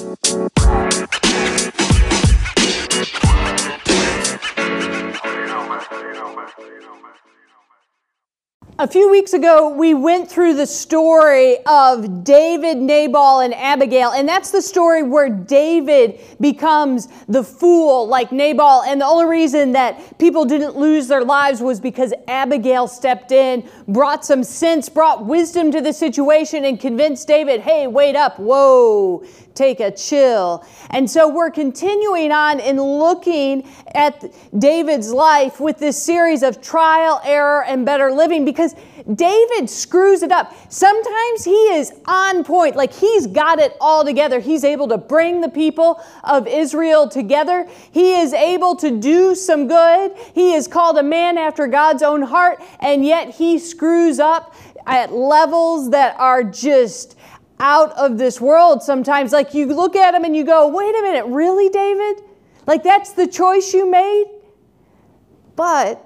A few weeks ago, we went through the story of David, Nabal, and Abigail, and that's the story where David becomes the fool like Nabal. And the only reason that people didn't lose their lives was because Abigail stepped in, brought some sense, brought wisdom to the situation, and convinced David, hey, wait up, whoa, take a chill. And so we're continuing on in looking at David's life with this series of trial, error, and better living because David screws it up. Sometimes he is on point, like he's got it all together. He's able to bring the people of Israel together. He is able to do some good. He is called a man after God's own heart, and yet he screws up at levels that are just out of this world sometimes. Like you look at him and you go, wait a minute, really, David? Like that's the choice you made? But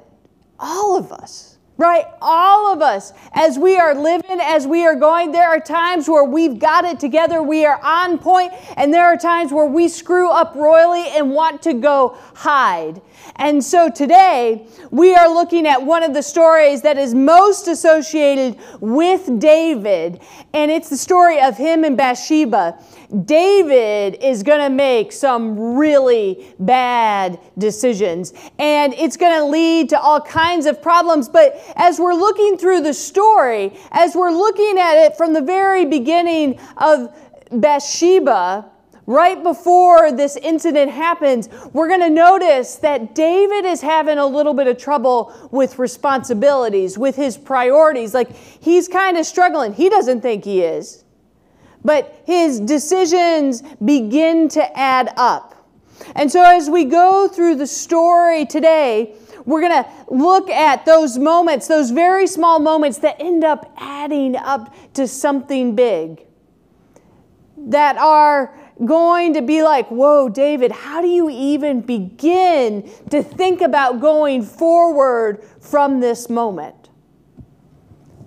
all of us, right? All of us, as we are living, as we are going, there are times where we've got it together, we are on point, and there are times where we screw up royally and want to go hide. And so today, we are looking at one of the stories that is most associated with David, and it's the story of him and Bathsheba. David is going to make some really bad decisions, and it's going to lead to all kinds of problems. But as we're looking through the story, as we're looking at it from the very beginning of Bathsheba, right before this incident happens, we're going to notice that David is having a little bit of trouble with responsibilities, with his priorities. Like he's kind of struggling. He doesn't think he is but his decisions begin to add up. And so, as we go through the story today, we're going to look at those moments, those very small moments that end up adding up to something big. That are going to be like, whoa, David, how do you even begin to think about going forward from this moment?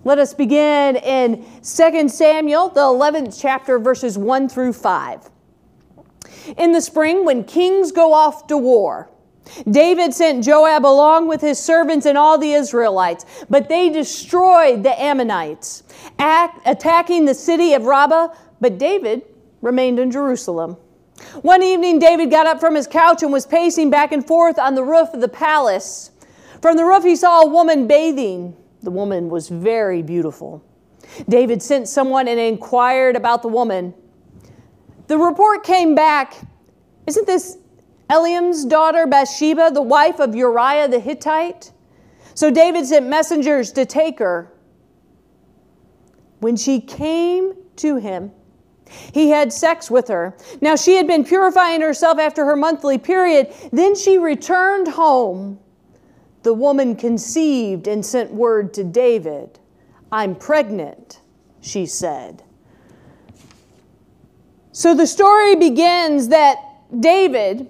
Let us begin in 2 Samuel, the 11th chapter, verses 1 through 5. In the spring, when kings go off to war, David sent Joab along with his servants and all the Israelites, but they destroyed the Ammonites, attacking the city of Rabbah, but David remained in Jerusalem. One evening, David got up from his couch and was pacing back and forth on the roof of the palace. From the roof, he saw a woman bathing. The woman was very beautiful. David sent someone and inquired about the woman. The report came back Isn't this Eliam's daughter Bathsheba, the wife of Uriah the Hittite? So David sent messengers to take her. When she came to him, he had sex with her. Now she had been purifying herself after her monthly period. Then she returned home the woman conceived and sent word to David. I'm pregnant, she said. So the story begins that David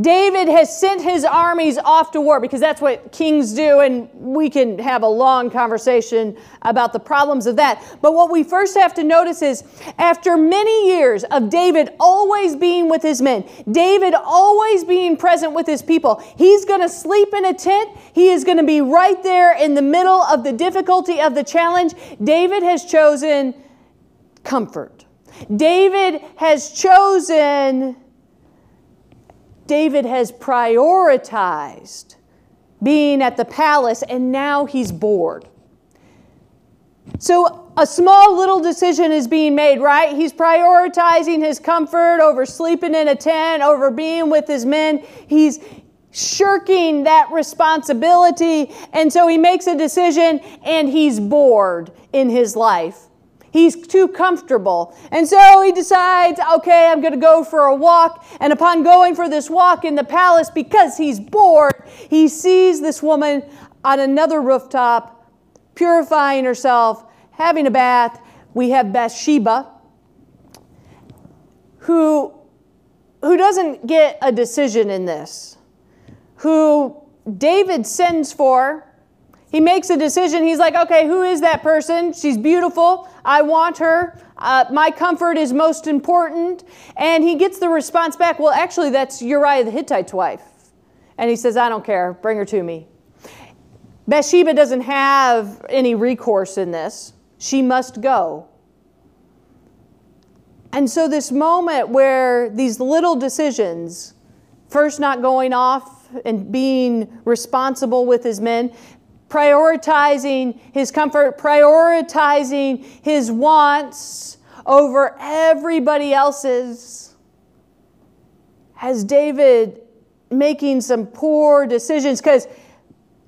David has sent his armies off to war because that's what kings do, and we can have a long conversation about the problems of that. But what we first have to notice is after many years of David always being with his men, David always being present with his people, he's going to sleep in a tent. He is going to be right there in the middle of the difficulty of the challenge. David has chosen comfort. David has chosen David has prioritized being at the palace and now he's bored. So a small little decision is being made, right? He's prioritizing his comfort over sleeping in a tent, over being with his men. He's shirking that responsibility. And so he makes a decision and he's bored in his life. He's too comfortable. And so he decides, okay, I'm going to go for a walk. And upon going for this walk in the palace, because he's bored, he sees this woman on another rooftop, purifying herself, having a bath. We have Bathsheba, who, who doesn't get a decision in this, who David sends for he makes a decision. He's like, okay, who is that person? She's beautiful. I want her. Uh, my comfort is most important. And he gets the response back, well, actually, that's Uriah the Hittite's wife. And he says, I don't care, bring her to me. Bathsheba doesn't have any recourse in this, she must go. And so, this moment where these little decisions, first not going off and being responsible with his men, prioritizing his comfort, prioritizing his wants over everybody else's, has David making some poor decisions? Because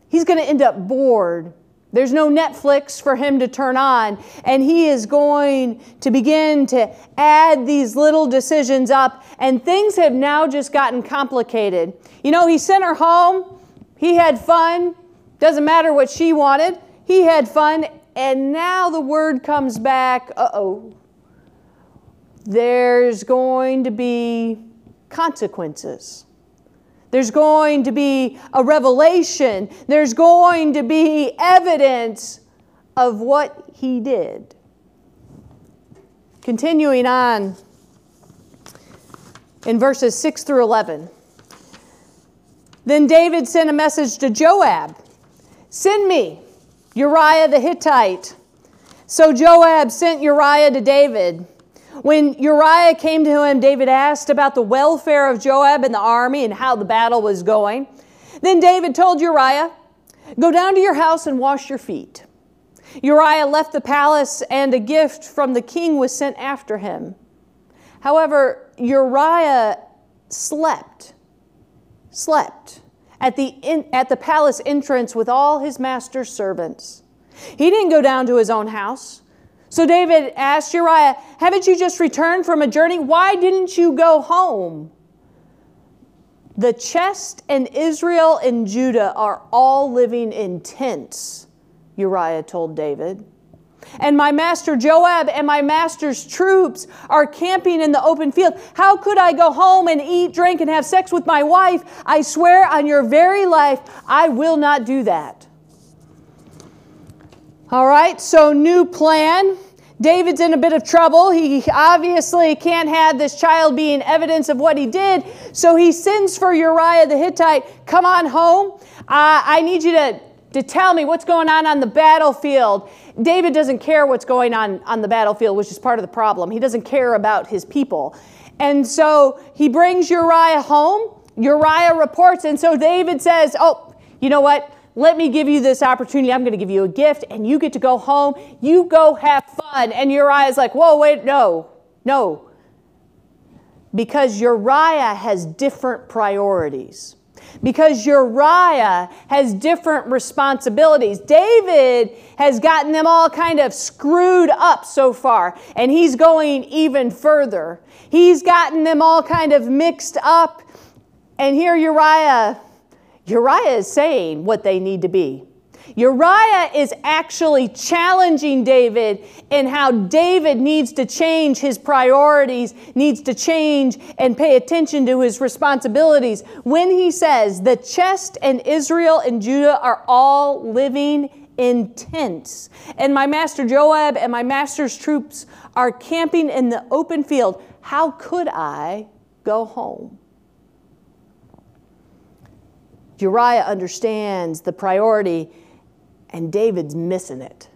he's going to end up bored. There's no Netflix for him to turn on, and he is going to begin to add these little decisions up, and things have now just gotten complicated. You know, he sent her home, he had fun, doesn't matter what she wanted, he had fun, and now the word comes back uh oh, there's going to be consequences. There's going to be a revelation. There's going to be evidence of what he did. Continuing on in verses 6 through 11. Then David sent a message to Joab Send me Uriah the Hittite. So Joab sent Uriah to David. When Uriah came to him, David asked about the welfare of Joab and the army and how the battle was going. Then David told Uriah, Go down to your house and wash your feet. Uriah left the palace, and a gift from the king was sent after him. However, Uriah slept, slept at the, in, at the palace entrance with all his master's servants. He didn't go down to his own house. So David asked Uriah, Haven't you just returned from a journey? Why didn't you go home? The chest and Israel and Judah are all living in tents, Uriah told David. And my master Joab and my master's troops are camping in the open field. How could I go home and eat, drink, and have sex with my wife? I swear on your very life, I will not do that. All right, so new plan. David's in a bit of trouble. He obviously can't have this child being evidence of what he did. So he sends for Uriah the Hittite, Come on home. Uh, I need you to, to tell me what's going on on the battlefield. David doesn't care what's going on on the battlefield, which is part of the problem. He doesn't care about his people. And so he brings Uriah home. Uriah reports. And so David says, Oh, you know what? let me give you this opportunity. I'm going to give you a gift and you get to go home. You go have fun. And Uriah is like, whoa, wait, no, no. Because Uriah has different priorities. Because Uriah has different responsibilities. David has gotten them all kind of screwed up so far, and he's going even further. He's gotten them all kind of mixed up, and here Uriah Uriah is saying what they need to be. Uriah is actually challenging David in how David needs to change his priorities, needs to change and pay attention to his responsibilities. When he says, The chest and Israel and Judah are all living in tents, and my master Joab and my master's troops are camping in the open field, how could I go home? Uriah understands the priority, and David's missing it.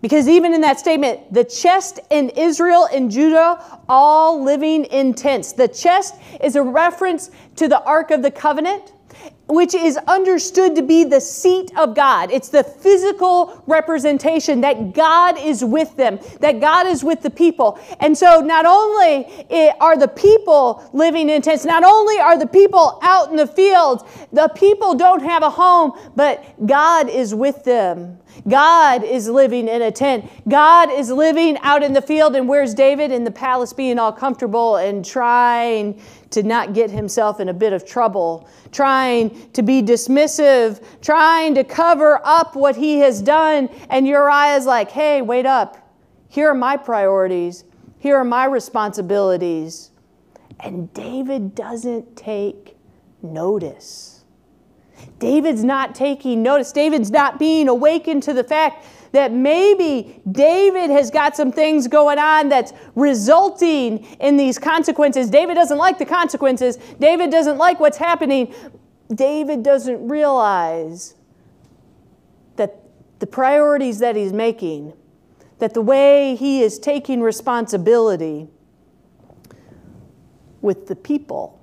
Because even in that statement, the chest in Israel and Judah all living in tents. The chest is a reference to the Ark of the Covenant which is understood to be the seat of God. It's the physical representation that God is with them, that God is with the people. And so not only are the people living in tents, not only are the people out in the fields, the people don't have a home, but God is with them. God is living in a tent. God is living out in the field. And where's David? In the palace, being all comfortable and trying to not get himself in a bit of trouble, trying to be dismissive, trying to cover up what he has done. And Uriah's like, hey, wait up. Here are my priorities. Here are my responsibilities. And David doesn't take notice. David's not taking notice. David's not being awakened to the fact that maybe David has got some things going on that's resulting in these consequences. David doesn't like the consequences, David doesn't like what's happening. David doesn't realize that the priorities that he's making, that the way he is taking responsibility with the people,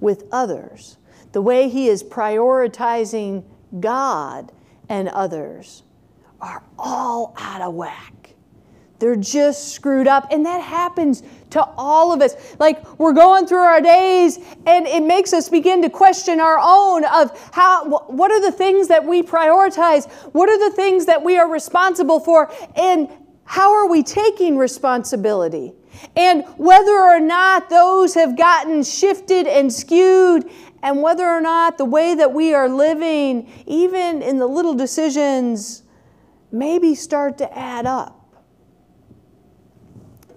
with others, the way he is prioritizing God and others are all out of whack. They're just screwed up. And that happens to all of us. Like we're going through our days and it makes us begin to question our own of how what are the things that we prioritize? What are the things that we are responsible for? And how are we taking responsibility? And whether or not those have gotten shifted and skewed and whether or not the way that we are living, even in the little decisions, maybe start to add up.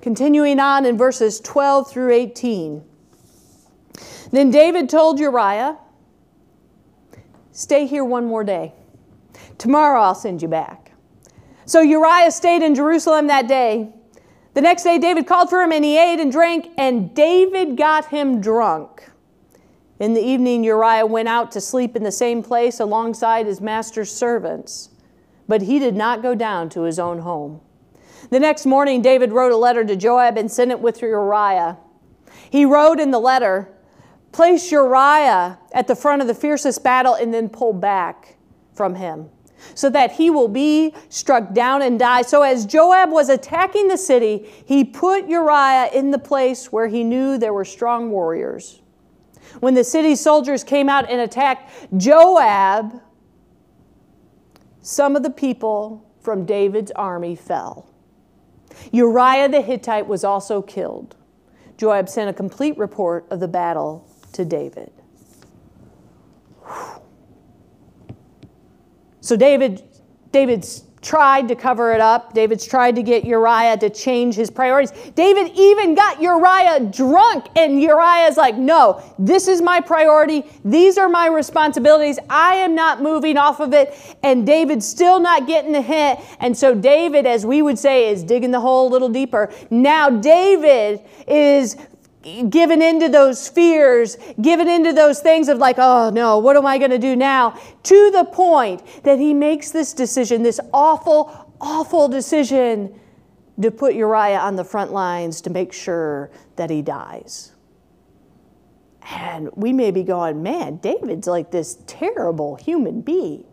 Continuing on in verses 12 through 18. Then David told Uriah, Stay here one more day. Tomorrow I'll send you back. So Uriah stayed in Jerusalem that day. The next day, David called for him and he ate and drank, and David got him drunk. In the evening, Uriah went out to sleep in the same place alongside his master's servants, but he did not go down to his own home. The next morning, David wrote a letter to Joab and sent it with Uriah. He wrote in the letter, Place Uriah at the front of the fiercest battle and then pull back from him, so that he will be struck down and die. So, as Joab was attacking the city, he put Uriah in the place where he knew there were strong warriors. When the city soldiers came out and attacked Joab, some of the people from David's army fell. Uriah the Hittite was also killed. Joab sent a complete report of the battle to David. So David David's tried to cover it up. David's tried to get Uriah to change his priorities. David even got Uriah drunk, and Uriah's like, No, this is my priority. These are my responsibilities. I am not moving off of it. And David's still not getting the hint. And so, David, as we would say, is digging the hole a little deeper. Now, David is given into those fears, given into those things of like, oh no, what am I going to do now? To the point that he makes this decision, this awful, awful decision to put Uriah on the front lines to make sure that he dies. And we may be going, man, David's like this terrible human being.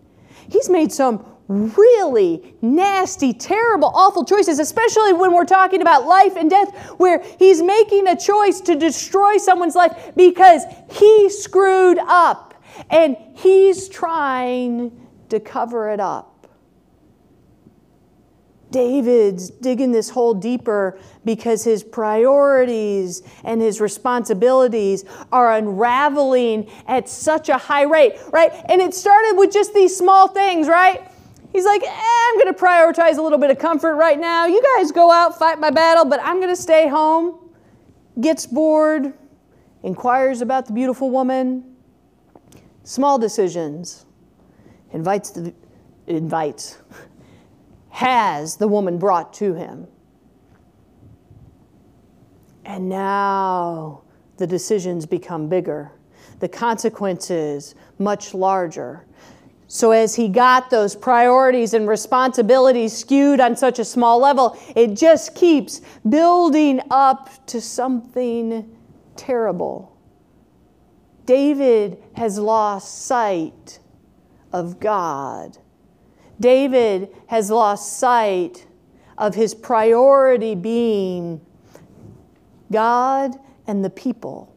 He's made some really nasty, terrible, awful choices, especially when we're talking about life and death, where he's making a choice to destroy someone's life because he screwed up and he's trying to cover it up. David's digging this hole deeper because his priorities and his responsibilities are unraveling at such a high rate, right? And it started with just these small things, right? He's like, eh, I'm going to prioritize a little bit of comfort right now. You guys go out, fight my battle, but I'm going to stay home. Gets bored, inquires about the beautiful woman. Small decisions. Invites the, invites, has the woman brought to him. And now the decisions become bigger, the consequences much larger. So, as he got those priorities and responsibilities skewed on such a small level, it just keeps building up to something terrible. David has lost sight of God. David has lost sight of his priority being God and the people.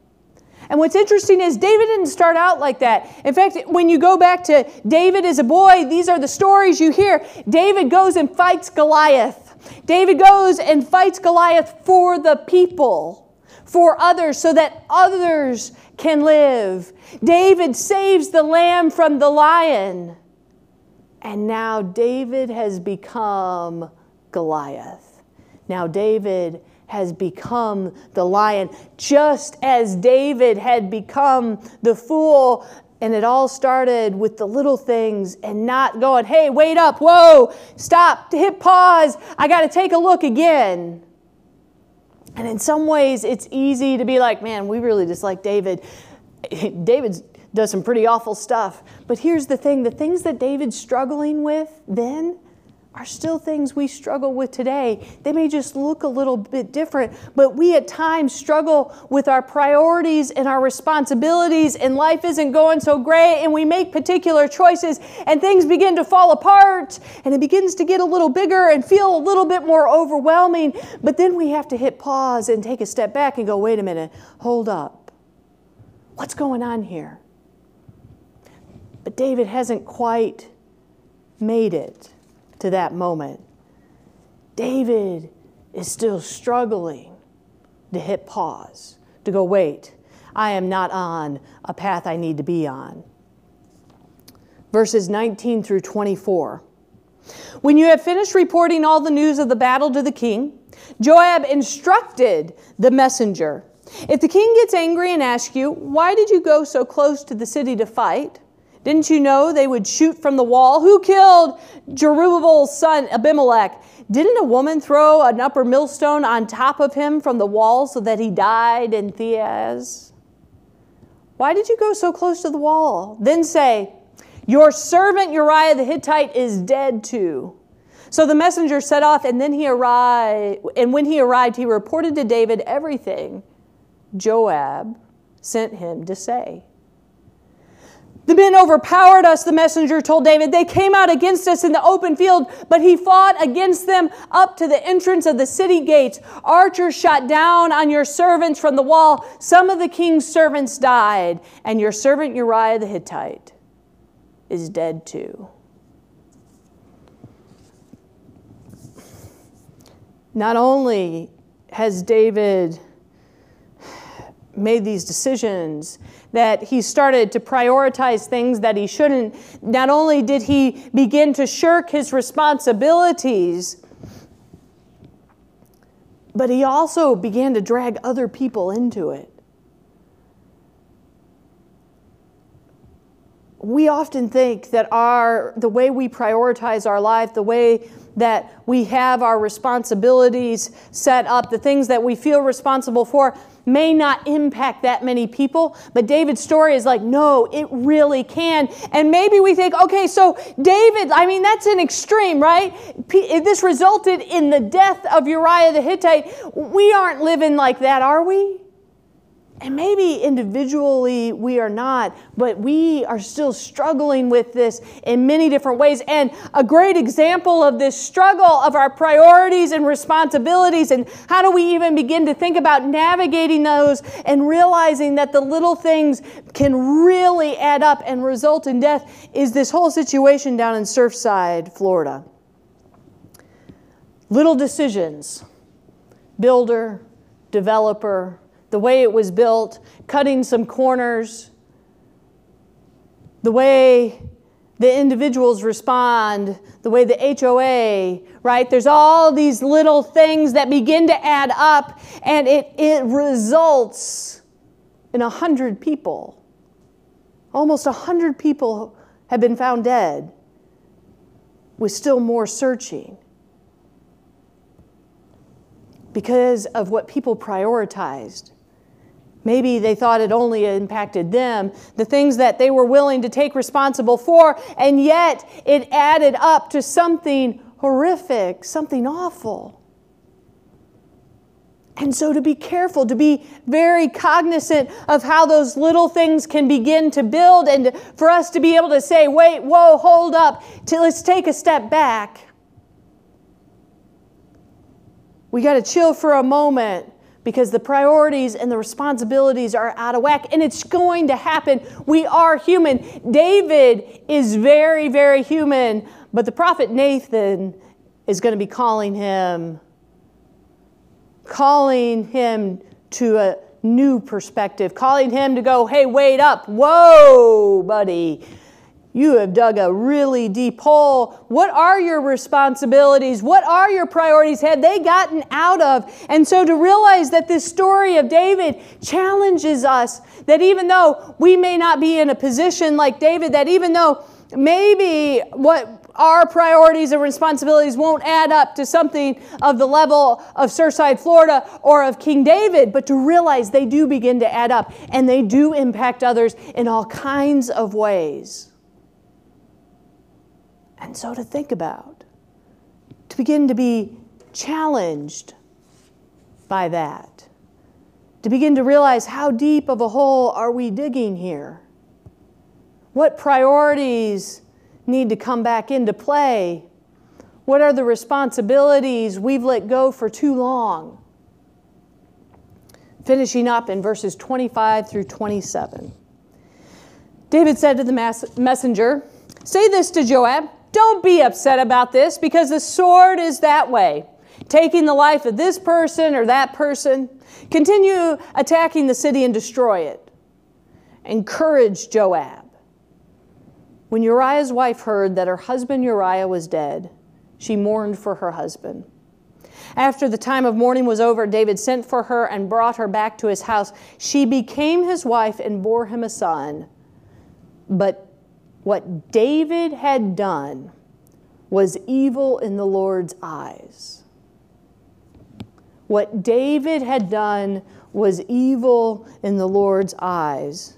And what's interesting is David didn't start out like that. In fact, when you go back to David as a boy, these are the stories you hear. David goes and fights Goliath. David goes and fights Goliath for the people, for others, so that others can live. David saves the lamb from the lion. And now David has become Goliath. Now David has become the lion, just as David had become the fool And it all started with the little things and not going, hey, wait up, whoa, stop, hit pause, I got to take a look again. And in some ways, it's easy to be like, man, we really dislike David. David does some pretty awful stuff. But here's the thing the things that David's struggling with then are still things we struggle with today. They may just look a little bit different, but we at times struggle with our priorities and our responsibilities, and life isn't going so great, and we make particular choices, and things begin to fall apart, and it begins to get a little bigger and feel a little bit more overwhelming. But then we have to hit pause and take a step back and go, wait a minute, hold up. What's going on here? But David hasn't quite made it to that moment. David is still struggling to hit pause, to go, wait, I am not on a path I need to be on. Verses 19 through 24. When you have finished reporting all the news of the battle to the king, Joab instructed the messenger If the king gets angry and asks you, Why did you go so close to the city to fight? Didn't you know they would shoot from the wall? Who killed Jerubbaal's son Abimelech? Didn't a woman throw an upper millstone on top of him from the wall so that he died in Thebez? Why did you go so close to the wall? Then say, Your servant Uriah the Hittite is dead too. So the messenger set off, and then he arrived. And when he arrived, he reported to David everything Joab sent him to say. The men overpowered us, the messenger told David. They came out against us in the open field, but he fought against them up to the entrance of the city gates. Archers shot down on your servants from the wall. Some of the king's servants died, and your servant Uriah the Hittite is dead too. Not only has David made these decisions that he started to prioritize things that he shouldn't. Not only did he begin to shirk his responsibilities, but he also began to drag other people into it. We often think that our the way we prioritize our life, the way that we have our responsibilities set up, the things that we feel responsible for, may not impact that many people, but David's story is like, no, it really can. And maybe we think, okay, so David, I mean, that's an extreme, right? This resulted in the death of Uriah the Hittite. We aren't living like that, are we? And maybe individually we are not, but we are still struggling with this in many different ways. And a great example of this struggle of our priorities and responsibilities, and how do we even begin to think about navigating those and realizing that the little things can really add up and result in death, is this whole situation down in Surfside, Florida. Little decisions builder, developer, the way it was built, cutting some corners, the way the individuals respond, the way the HOA, right? There's all these little things that begin to add up, and it, it results in a hundred people. Almost a hundred people have been found dead, with still more searching because of what people prioritized. Maybe they thought it only impacted them, the things that they were willing to take responsible for, and yet it added up to something horrific, something awful. And so to be careful, to be very cognizant of how those little things can begin to build, and for us to be able to say, wait, whoa, hold up, to, let's take a step back. We got to chill for a moment because the priorities and the responsibilities are out of whack and it's going to happen. We are human. David is very, very human, but the prophet Nathan is going to be calling him calling him to a new perspective, calling him to go, "Hey, wait up. Whoa, buddy. You have dug a really deep hole. What are your responsibilities? What are your priorities? Have they gotten out of? And so to realize that this story of David challenges us that even though we may not be in a position like David, that even though maybe what our priorities and responsibilities won't add up to something of the level of Surfside, Florida, or of King David, but to realize they do begin to add up and they do impact others in all kinds of ways. And so to think about, to begin to be challenged by that, to begin to realize how deep of a hole are we digging here? What priorities need to come back into play? What are the responsibilities we've let go for too long? Finishing up in verses 25 through 27. David said to the messenger, Say this to Joab don't be upset about this because the sword is that way, taking the life of this person or that person. Continue attacking the city and destroy it. Encourage Joab. When Uriah's wife heard that her husband Uriah was dead, she mourned for her husband. After the time of mourning was over, David sent for her and brought her back to his house. She became his wife and bore him a son. But what David had done was evil in the Lord's eyes. What David had done was evil in the Lord's eyes.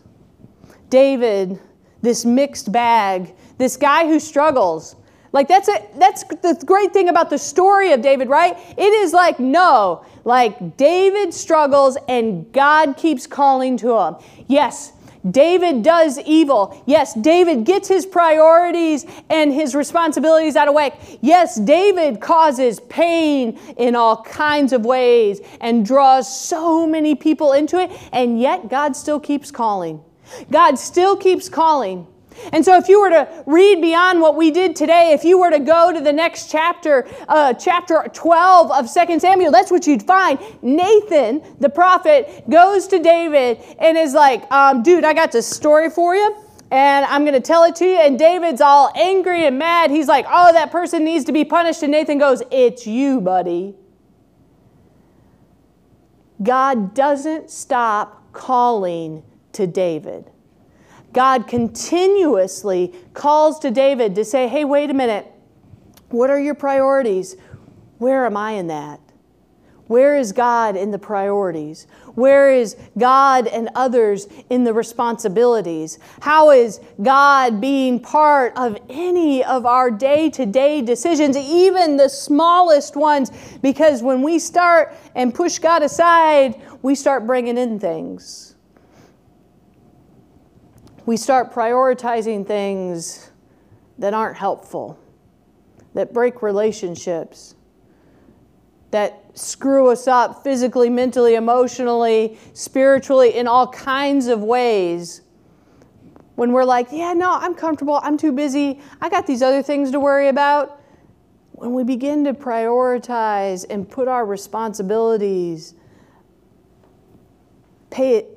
David, this mixed bag, this guy who struggles, like that's a, that's the great thing about the story of David, right? It is like no, like David struggles and God keeps calling to him. Yes, David does evil. Yes, David gets his priorities and his responsibilities out of whack. Yes, David causes pain in all kinds of ways and draws so many people into it, and yet God still keeps calling. God still keeps calling. And so, if you were to read beyond what we did today, if you were to go to the next chapter, uh, chapter 12 of 2 Samuel, that's what you'd find. Nathan, the prophet, goes to David and is like, um, dude, I got this story for you. And I'm going to tell it to you. And David's all angry and mad. He's like, oh, that person needs to be punished. And Nathan goes, it's you, buddy. God doesn't stop calling to David. God continuously calls to David to say, hey, wait a minute. What are your priorities? Where am I in that? Where is God in the priorities? Where is God and others in the responsibilities? How is God being part of any of our day to day decisions, even the smallest ones? Because when we start and push God aside, we start bringing in things we start prioritizing things that aren't helpful, that break relationships, that screw us up physically, mentally, emotionally, spiritually, in all kinds of ways. When we're like, yeah, no, I'm comfortable, I'm too busy, I got these other things to worry about. When we begin to prioritize and put our responsibilities, pay it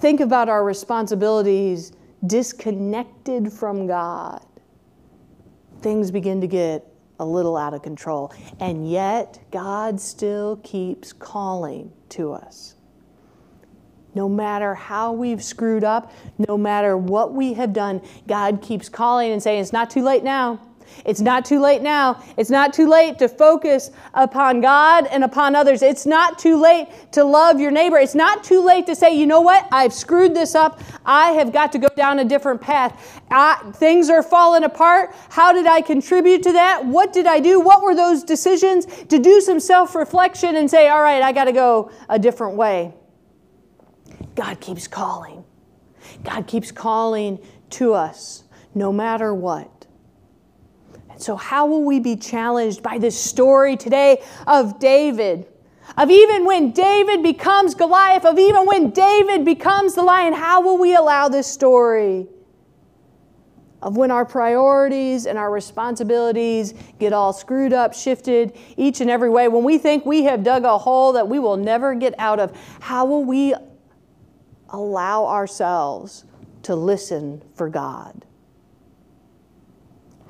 think about our responsibilities disconnected from God, things begin to get a little out of control. And yet, God still keeps calling to us. No matter how we've screwed up, no matter what we have done, God keeps calling and saying, It's not too late now. It's not too late now. It's not too late to focus upon God and upon others. It's not too late to love your neighbor. It's not too late to say, you know what? I've screwed this up. I have got to go down a different path. I, things are falling apart. How did I contribute to that? What did I do? What were those decisions? To do some self reflection and say, all right, I got to go a different way. God keeps calling. God keeps calling to us no matter what. So, how will we be challenged by this story today of David? Of even when David becomes Goliath, of even when David becomes the lion, how will we allow this story? Of when our priorities and our responsibilities get all screwed up, shifted each and every way, when we think we have dug a hole that we will never get out of, how will we allow ourselves to listen for God?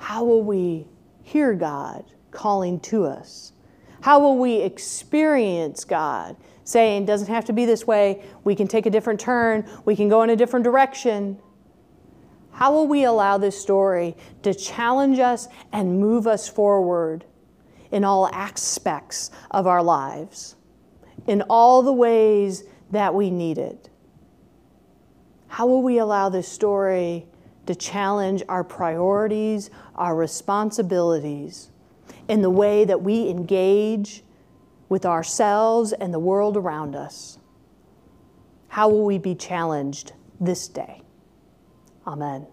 How will we hear God calling to us? How will we experience God saying, doesn't have to be this way, we can take a different turn, we can go in a different direction? How will we allow this story to challenge us and move us forward in all aspects of our lives, in all the ways that we need it? How will we allow this story to challenge our priorities, our responsibilities, in the way that we engage with ourselves and the world around us? How will we be challenged this day? Amen.